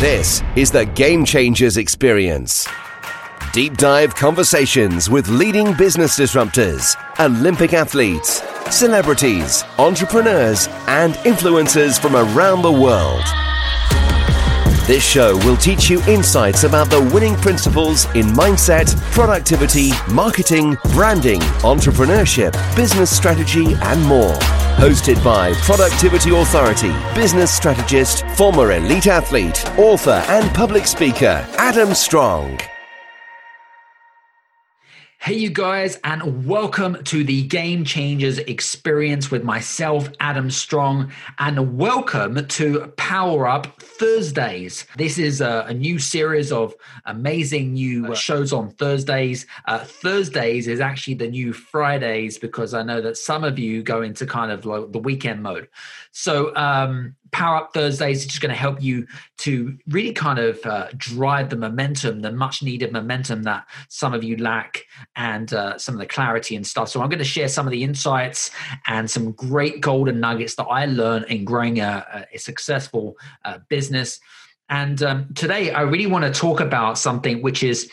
This is the Game Changers Experience. Deep dive conversations with leading business disruptors, Olympic athletes, celebrities, entrepreneurs, and influencers from around the world. This show will teach you insights about the winning principles in mindset, productivity, marketing, branding, entrepreneurship, business strategy, and more. Hosted by Productivity Authority, business strategist, former elite athlete, author, and public speaker, Adam Strong. Hey, you guys, and welcome to the Game Changers experience with myself, Adam Strong, and welcome to Power Up Thursdays. This is a, a new series of amazing new uh, shows on Thursdays. Uh, Thursdays is actually the new Fridays because I know that some of you go into kind of like the weekend mode. So, um, Power Up Thursdays is just going to help you to really kind of uh, drive the momentum, the much needed momentum that some of you lack, and uh, some of the clarity and stuff. So, I'm going to share some of the insights and some great golden nuggets that I learned in growing a, a successful uh, business. And um, today, I really want to talk about something which is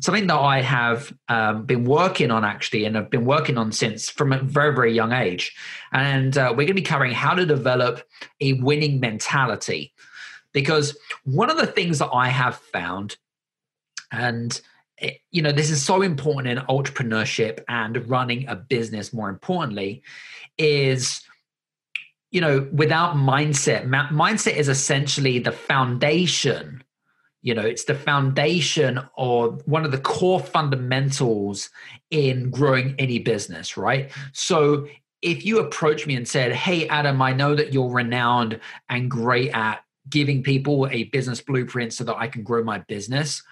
something that I have um, been working on actually, and have been working on since from a very, very young age. And uh, we're going to be covering how to develop a winning mentality. Because one of the things that I have found, and it, you know, this is so important in entrepreneurship and running a business, more importantly, is you know, without mindset, mindset is essentially the foundation you know it's the foundation or one of the core fundamentals in growing any business right? So if you approach me and said hey adam i know that you're renowned and great at giving people a business blueprint so that i can grow my business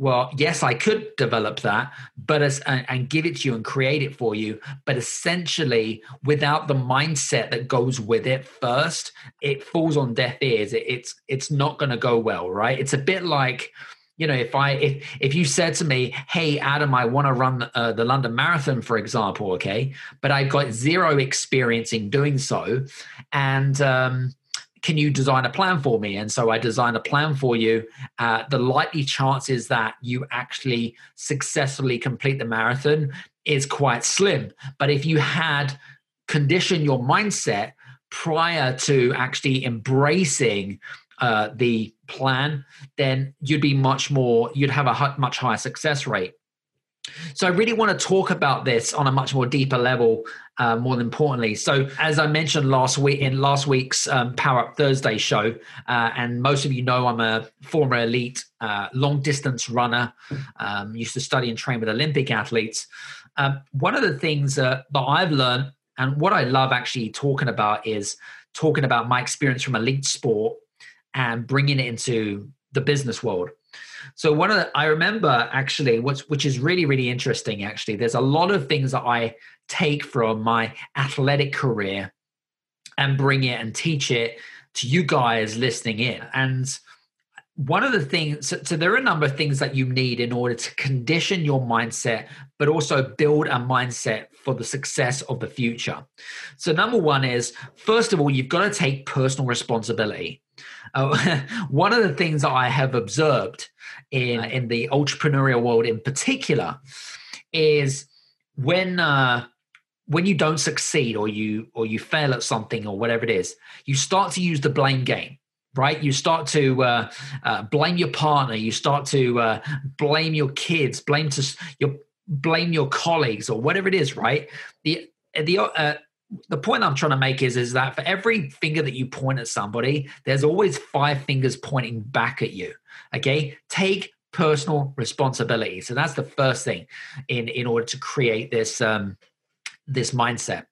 well yes i could develop that but as and give it to you and create it for you but essentially without the mindset that goes with it first it falls on deaf ears. It, it's it's not going to go well right? It's a bit like you know if i if if you said to me hey adam i want to run uh, the london marathon for example okay but i've got zero experience in doing so and um can you design a plan for me? And so I design a plan for you. Uh, the likely chances that you actually successfully complete the marathon is quite slim. But if you had conditioned your mindset prior to actually embracing uh, the plan, then you'd be much more, you'd have a much higher success rate. So I really want to talk about this on a much more deeper level. Uh, more importantly, so as I mentioned last week in last week's um, Power Up Thursday show, uh, and most of you know I'm a former elite uh, long distance runner. Um, used to study and train with Olympic athletes. Um, one of the things that I've learned, and what I love actually talking about, is talking about my experience from elite sport and bringing it into the business world. So one of the, I remember actually, what's which is really really interesting. Actually, there's a lot of things that I take from my athletic career and bring it and teach it to you guys listening in. And one of the things, so, so, there are a number of things that you need in order to condition your mindset, but also build a mindset for the success of the future. So, number one is first of all, you've got to take personal responsibility. Uh, one of the things that I have observed in in the entrepreneurial world, in particular, is when uh, when you don't succeed or you or you fail at something or whatever it is, you start to use the blame game right you start to uh, uh, blame your partner you start to uh, blame your kids blame to your blame your colleagues or whatever it is right the the uh, the point I'm trying to make is is that for every finger that you point at somebody, there's always five fingers pointing back at you. Okay, take personal responsibility. So that's the first thing in in order to create this um, this mindset.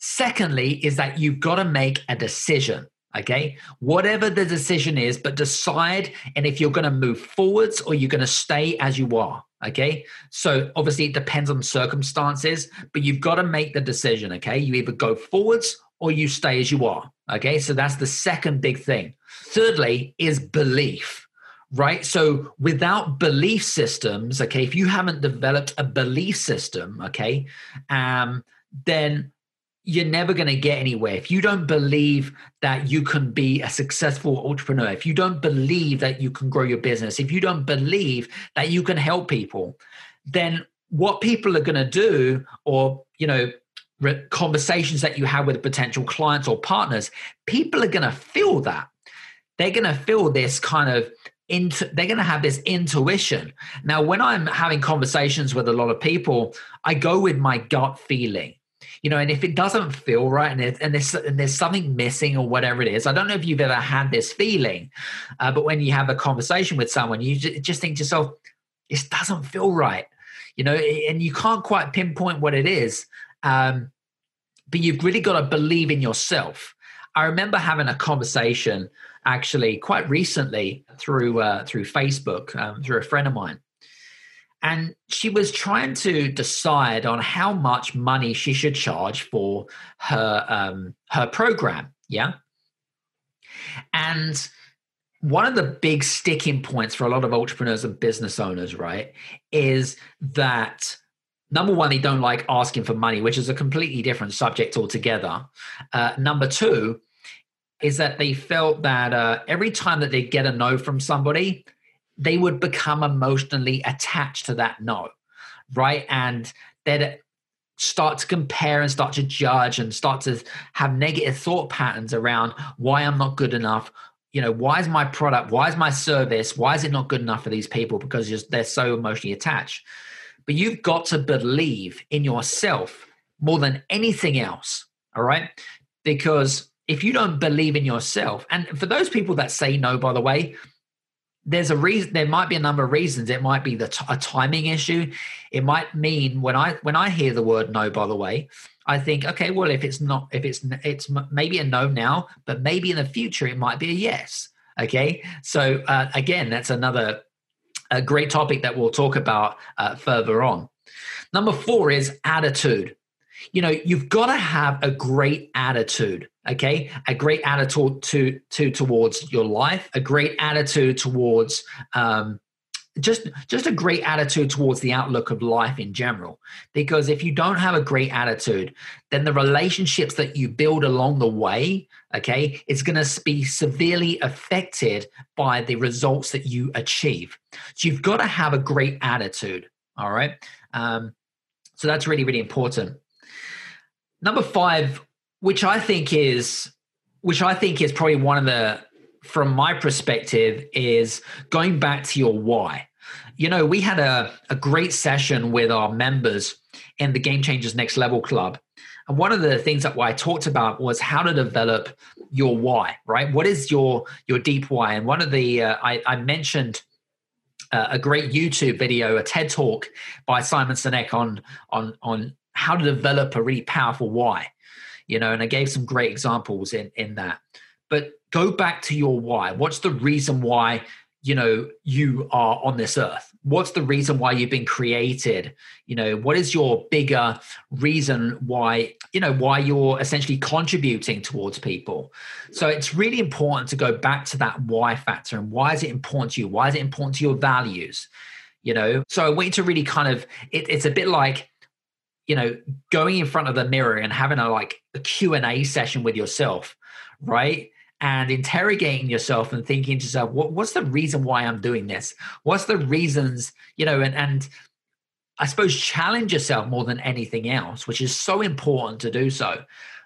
Secondly, is that you've got to make a decision. Okay, whatever the decision is, but decide and if you're going to move forwards or you're going to stay as you are. Okay. So obviously it depends on circumstances, but you've got to make the decision. Okay. You either go forwards or you stay as you are. Okay. So that's the second big thing. Thirdly is belief, right? So without belief systems, okay, if you haven't developed a belief system, okay, um, then you're never going to get anywhere. If you don't believe that you can be a successful entrepreneur, if you don't believe that you can grow your business, if you don't believe that you can help people, then what people are going to do, or, you know, conversations that you have with potential clients or partners, people are going to feel that. They're going to feel this kind of into they're going to have this intuition. Now, when I'm having conversations with a lot of people, I go with my gut feeling you know, and if it doesn't feel right and, it, and, there's, and there's something missing or whatever it is, I don't know if you've ever had this feeling, uh, but when you have a conversation with someone, you just think to yourself, this doesn't feel right, you know, and you can't quite pinpoint what it is. Um, but you've really got to believe in yourself. I remember having a conversation actually quite recently through uh, through Facebook um, through a friend of mine, and she was trying to decide on how much money she should charge for her um, her program yeah? And one of the big sticking points for a lot of entrepreneurs and business owners right is that number one they don't like asking for money which is a completely different subject altogether. Uh, number two is that they felt that uh, every time that they get a no from somebody they would become emotionally attached to that no, right? And they'd start to compare and start to judge and start to have negative thought patterns around why I'm not good enough. You know, why is my product, why is my service, why is it not good enough for these people? Because they're so emotionally attached. But you've got to believe in yourself more than anything else. All right. Because if you don't believe in yourself, and for those people that say no, by the way, there's a reason there might be a number of reasons. It might be the t- a timing issue. It might mean when i when i hear the word no by the way i think okay well if it's not if it's it's maybe a no now but maybe in the future it might be a yes okay? So uh, again that's another a great topic that we'll talk about uh, further on. Number four is attitude. You know you've got to have a great attitude okay? A great attitude to, to towards your life a great attitude towards um, just just a great attitude towards the outlook of life in general. Because if you don't have a great attitude then the relationships that you build along the way okay it's going to be severely affected by the results that you achieve. So you've got to have a great attitude all right? Um, so that's really really important. Number five which I think is which I think is probably one of the from my perspective is going back to your why. You know, we had a, a great session with our members in the Game Changers Next Level Club. And one of the things that I talked about was how to develop your why, right? What is your your deep why? And one of the uh, I, I mentioned uh, a great YouTube video, a TED talk by Simon Sinek on on on how to develop a really powerful why you know, and I gave some great examples in in that. But go back to your why. What's the reason why you know you are on this earth? What's the reason why you've been created? You know, what is your bigger reason why you know why you're essentially contributing towards people? So it's really important to go back to that why factor and why is it important to you? Why is it important to your values? You know, so I want you to really kind of it, it's a bit like you know going in front of the mirror and having a like a q&a session with yourself right? And interrogating yourself and thinking to yourself what, what's the reason why i'm doing this? What's the reasons you know and and i suppose challenge yourself more than anything else which is so important to do so.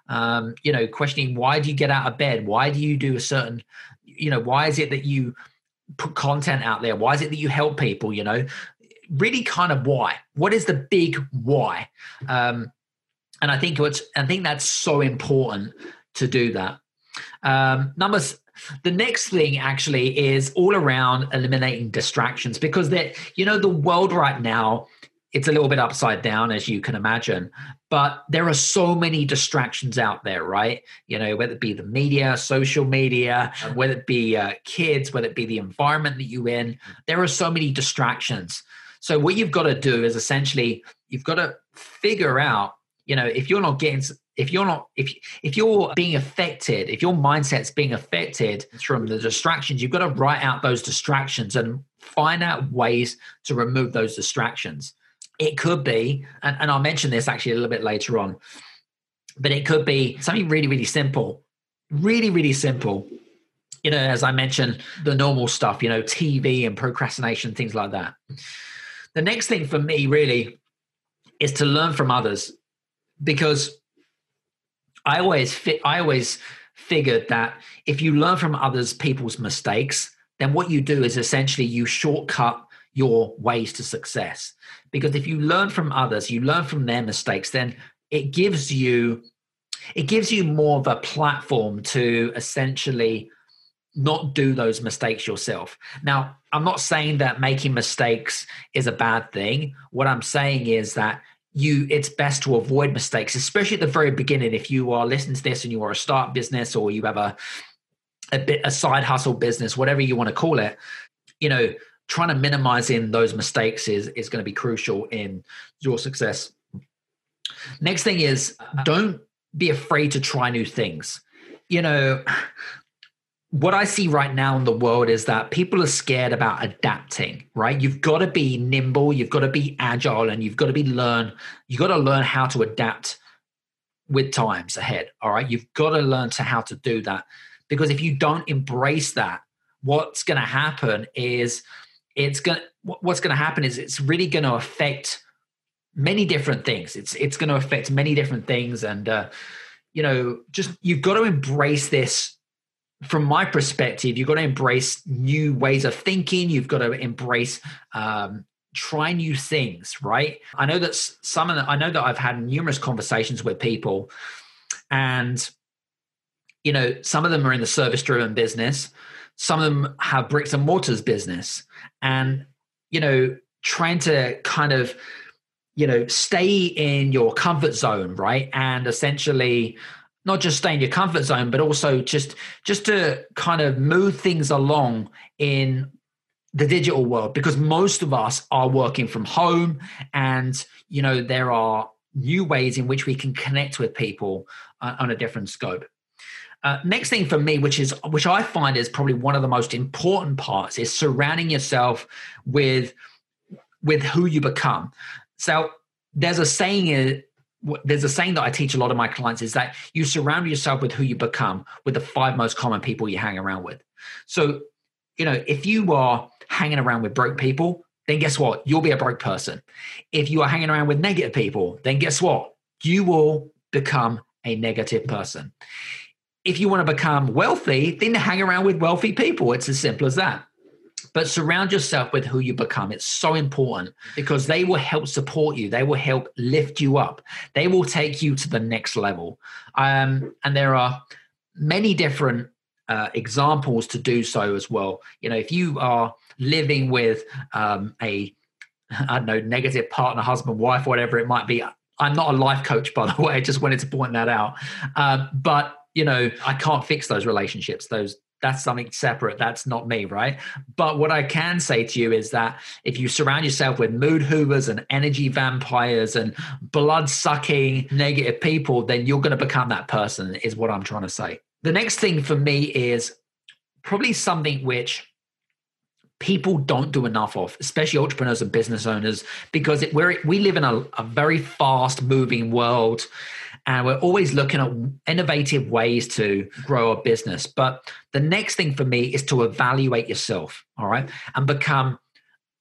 Um, you know questioning why do you get out of bed? Why do you do a certain you know why is it that you put content out there? Why is it that you help people? you know really kind of why. What is the big why? Um, and I think what's I think that's so important to do that. Um, numbers. The next thing actually is all around eliminating distractions because that you know the world right now it's a little bit upside down as you can imagine but there are so many distractions out there right you know whether it be the media social media whether it be uh, kids whether it be the environment that you're in there are so many distractions so what you've got to do is essentially you've got to figure out, you know, if you're not getting if you're not if if you're being affected, if your mindset's being affected from the distractions, you've got to write out those distractions and find out ways to remove those distractions. It could be, and, and I'll mention this actually a little bit later on. but it could be something really, really simple, really, really simple. You know, as I mentioned, the normal stuff, you know, TV and procrastination, things like that. The next thing for me really is to learn from others because I always fit, I always figured that if you learn from others people's mistakes, then what you do is essentially you shortcut your ways to success. Because if you learn from others, you learn from their mistakes, then it gives you it gives you more of a platform to essentially not do those mistakes yourself. Now, I'm not saying that making mistakes is a bad thing. What I'm saying is that you it's best to avoid mistakes especially at the very beginning if you are listening to this and you are a start business or you have a a bit a side hustle business whatever you want to call it you know trying to minimize in those mistakes is is going to be crucial in your success next thing is don't be afraid to try new things you know what I see right now in the world is that people are scared about adapting, right? You've got to be nimble, you've got to be agile, and you've got to be learn, you've got to learn how to adapt with times ahead. All right. You've got to learn to how to do that. Because if you don't embrace that, what's going to happen is it's to what's to happen is it's really going to affect many different things. It's it's going to affect many different things, and uh, you know, just you've got to embrace this from my perspective, you've got to embrace new ways of thinking. You've got to embrace um, try new things, right? I know that some of the, I know that I've had numerous conversations with people, and you know, some of them are in the service-driven business. Some of them have bricks and mortars business, and you know, trying to kind of you know stay in your comfort zone, right? And essentially not just stay in your comfort zone but also just just to kind of move things along in the digital world because most of us are working from home and you know there are new ways in which we can connect with people uh, on a different scope. Uh, next thing for me which is which i find is probably one of the most important parts is surrounding yourself with with who you become. So there's a saying there's a saying that I teach a lot of my clients is that you surround yourself with who you become with the five most common people you hang around with. So, you know, if you are hanging around with broke people, then guess what? You'll be a broke person. If you are hanging around with negative people, then guess what? You will become a negative person. If you want to become wealthy, then hang around with wealthy people. It's as simple as that but surround yourself with who you become. It's so important because they will help support you. They will help lift you up. They will take you to the next level. Um, and there are many different uh, examples to do so as well. You know, if you are living with um, a I don't know negative partner, husband, wife, whatever it might be. I'm not a life coach, by the way. I just wanted to point that out. Uh, but you know, I can't fix those relationships. Those that's something separate. That's not me, right? But what I can say to you is that if you surround yourself with mood hoovers and energy vampires and blood sucking negative people, then you're going to become that person, is what I'm trying to say. The next thing for me is probably something which people don't do enough of, especially entrepreneurs and business owners, because it, we're, we live in a, a very fast moving world and we're always looking at innovative ways to grow a business. But the next thing for me is to evaluate yourself, all right, and become,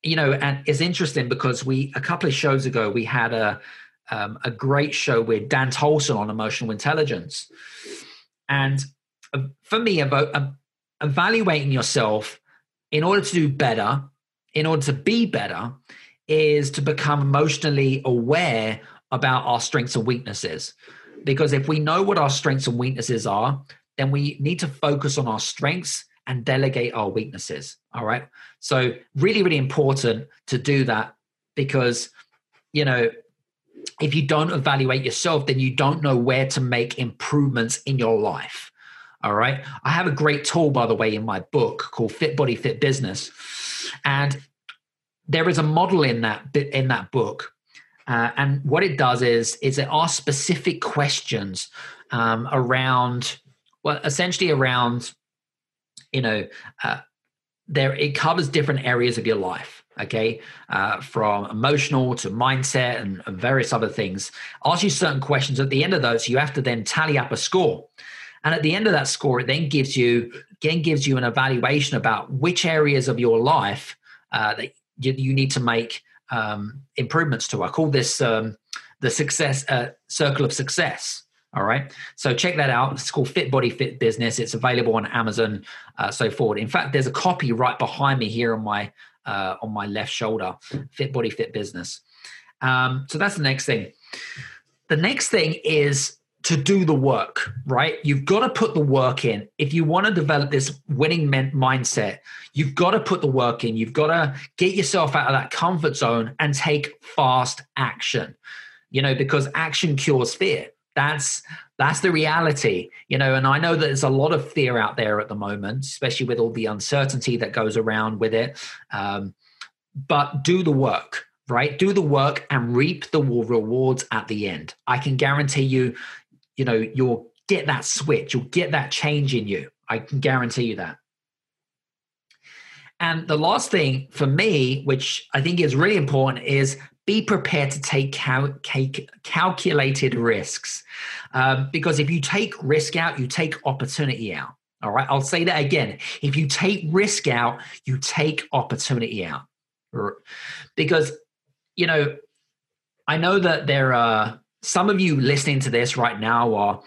you know, and it's interesting because we a couple of shows ago we had a um, a great show with Dan Tolson on emotional intelligence, and uh, for me, about uh, evaluating yourself in order to do better, in order to be better, is to become emotionally aware about our strengths and weaknesses. Because if we know what our strengths and weaknesses are, then we need to focus on our strengths and delegate our weaknesses. All right. So, really, really important to do that because, you know, if you don't evaluate yourself, then you don't know where to make improvements in your life. All right. I have a great tool, by the way, in my book called Fit Body, Fit Business. And there is a model in that in that book uh, and what it does is is it asks specific questions um, around well essentially around you know uh, there it covers different areas of your life okay, uh, from emotional to mindset and, various other things. Ask you certain questions. At the end of those, you have to then tally up a score. And at the end of that score, it then gives you again gives you an evaluation about which areas of your life uh, that you, you, need to make um, improvements to. I call this um, the success uh, circle of success. All right. So check that out. It's called Fit Body Fit Business. It's available on Amazon, uh, so forward. In fact, there's a copy right behind me here on my uh, on my left shoulder. Fit Body Fit Business. Um, so that's the next thing. The next thing is to do the work, right? You've got to put the work in. If you want to develop this winning mindset, you've got to put the work in. You've got to get yourself out of that comfort zone and take fast action. You know, because action cures fear that's that's the reality you know and i know that there's a lot of fear out there at the moment especially with all the uncertainty that goes around with it um, but do the work right do the work and reap the rewards at the end i can guarantee you you know you'll get that switch you'll get that change in you i can guarantee you that and the last thing for me which i think is really important is be prepared to take cal- calculated risks. Um, because if you take risk out, you take opportunity out. All right, I'll say that again. If you take risk out, you take opportunity out. Because, you know, I know that there are some of you listening to this right now are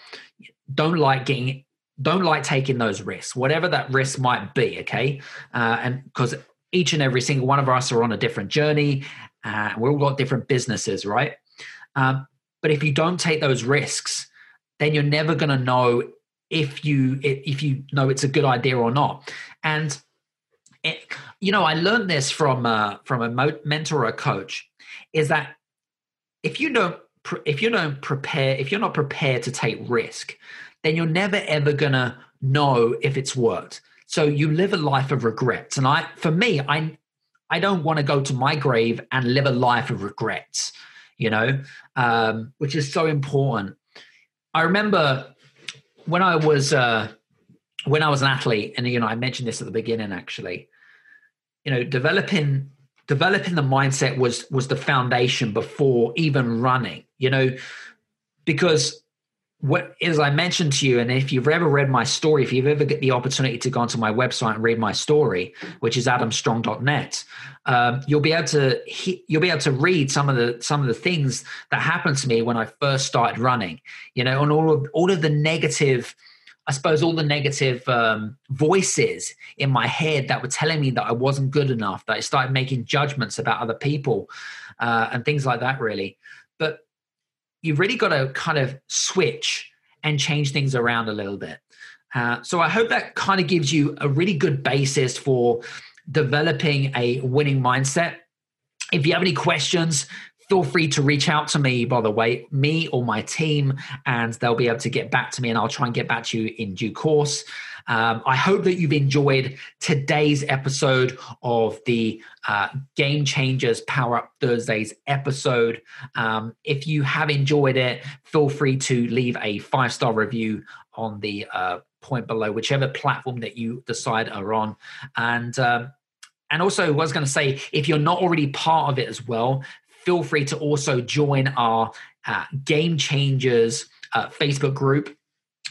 don't like getting don't like taking those risks whatever that risk might be okay uh, and because each and every single one of us are on a different journey uh, we all got different businesses, right? Um, but if you don't take those risks, then you're never going to know if you if you know it's a good idea or not. And it, you know, I learned this from uh, from a mentor or a coach, is that if you don't if you don't prepare if you're not prepared to take risk, then you're never ever gonna know if it's worked. So you live a life of regrets. And I, for me, I I don't want to go to my grave and live a life of regrets, you know, um, which is so important. I remember when I was uh, when I was an athlete, and you know, I mentioned this at the beginning. Actually, you know, developing developing the mindset was was the foundation before even running. You know, because what as I mentioned to you, and if you've ever read my story, if you've ever get the opportunity to go onto my website and read my story, which is adamstrong.net, um, you'll be able to you'll be able to read some of the some of the things that happened to me when I first started running. You know, and all of all of the negative, I suppose, all the negative um, voices in my head that were telling me that I wasn't good enough, that I started making judgments about other people uh, and things like that. Really, but you've really got to kind of switch and change things around a little bit. Uh, so I hope that kind of gives you a really good basis for developing a winning mindset. If you have any questions, feel free to reach out to me, by the way, me or my team, and they'll be able to get back to me, and I'll try and get back to you in due course. Um, I hope that you've enjoyed today's episode of the uh, Game Changers Power Up Thursdays episode. Um, if you have enjoyed it, feel free to leave a five star review on the uh, point below, whichever platform that you decide are on. And um, and also, I was going to say, if you're not already part of it as well, feel free to also join our uh, Game Changers uh, Facebook group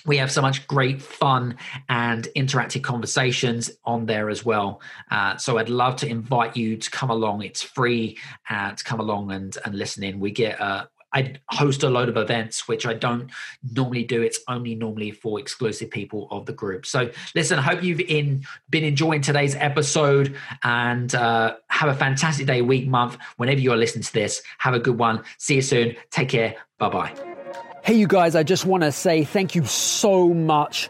we have so much great fun and interactive conversations on there as well. Uh, so I'd love to invite you to come along. It's free uh, to come along and, and listen in. We get uh, I host a load of events, which I don't normally do. It's only normally for exclusive people of the group. So, listen, I hope you've in, been enjoying today's episode and uh, have a fantastic day, week, month, whenever you're listening to this. Have a good one. See you soon. Take care. Bye bye. Hey, you guys, I just want to say thank you so much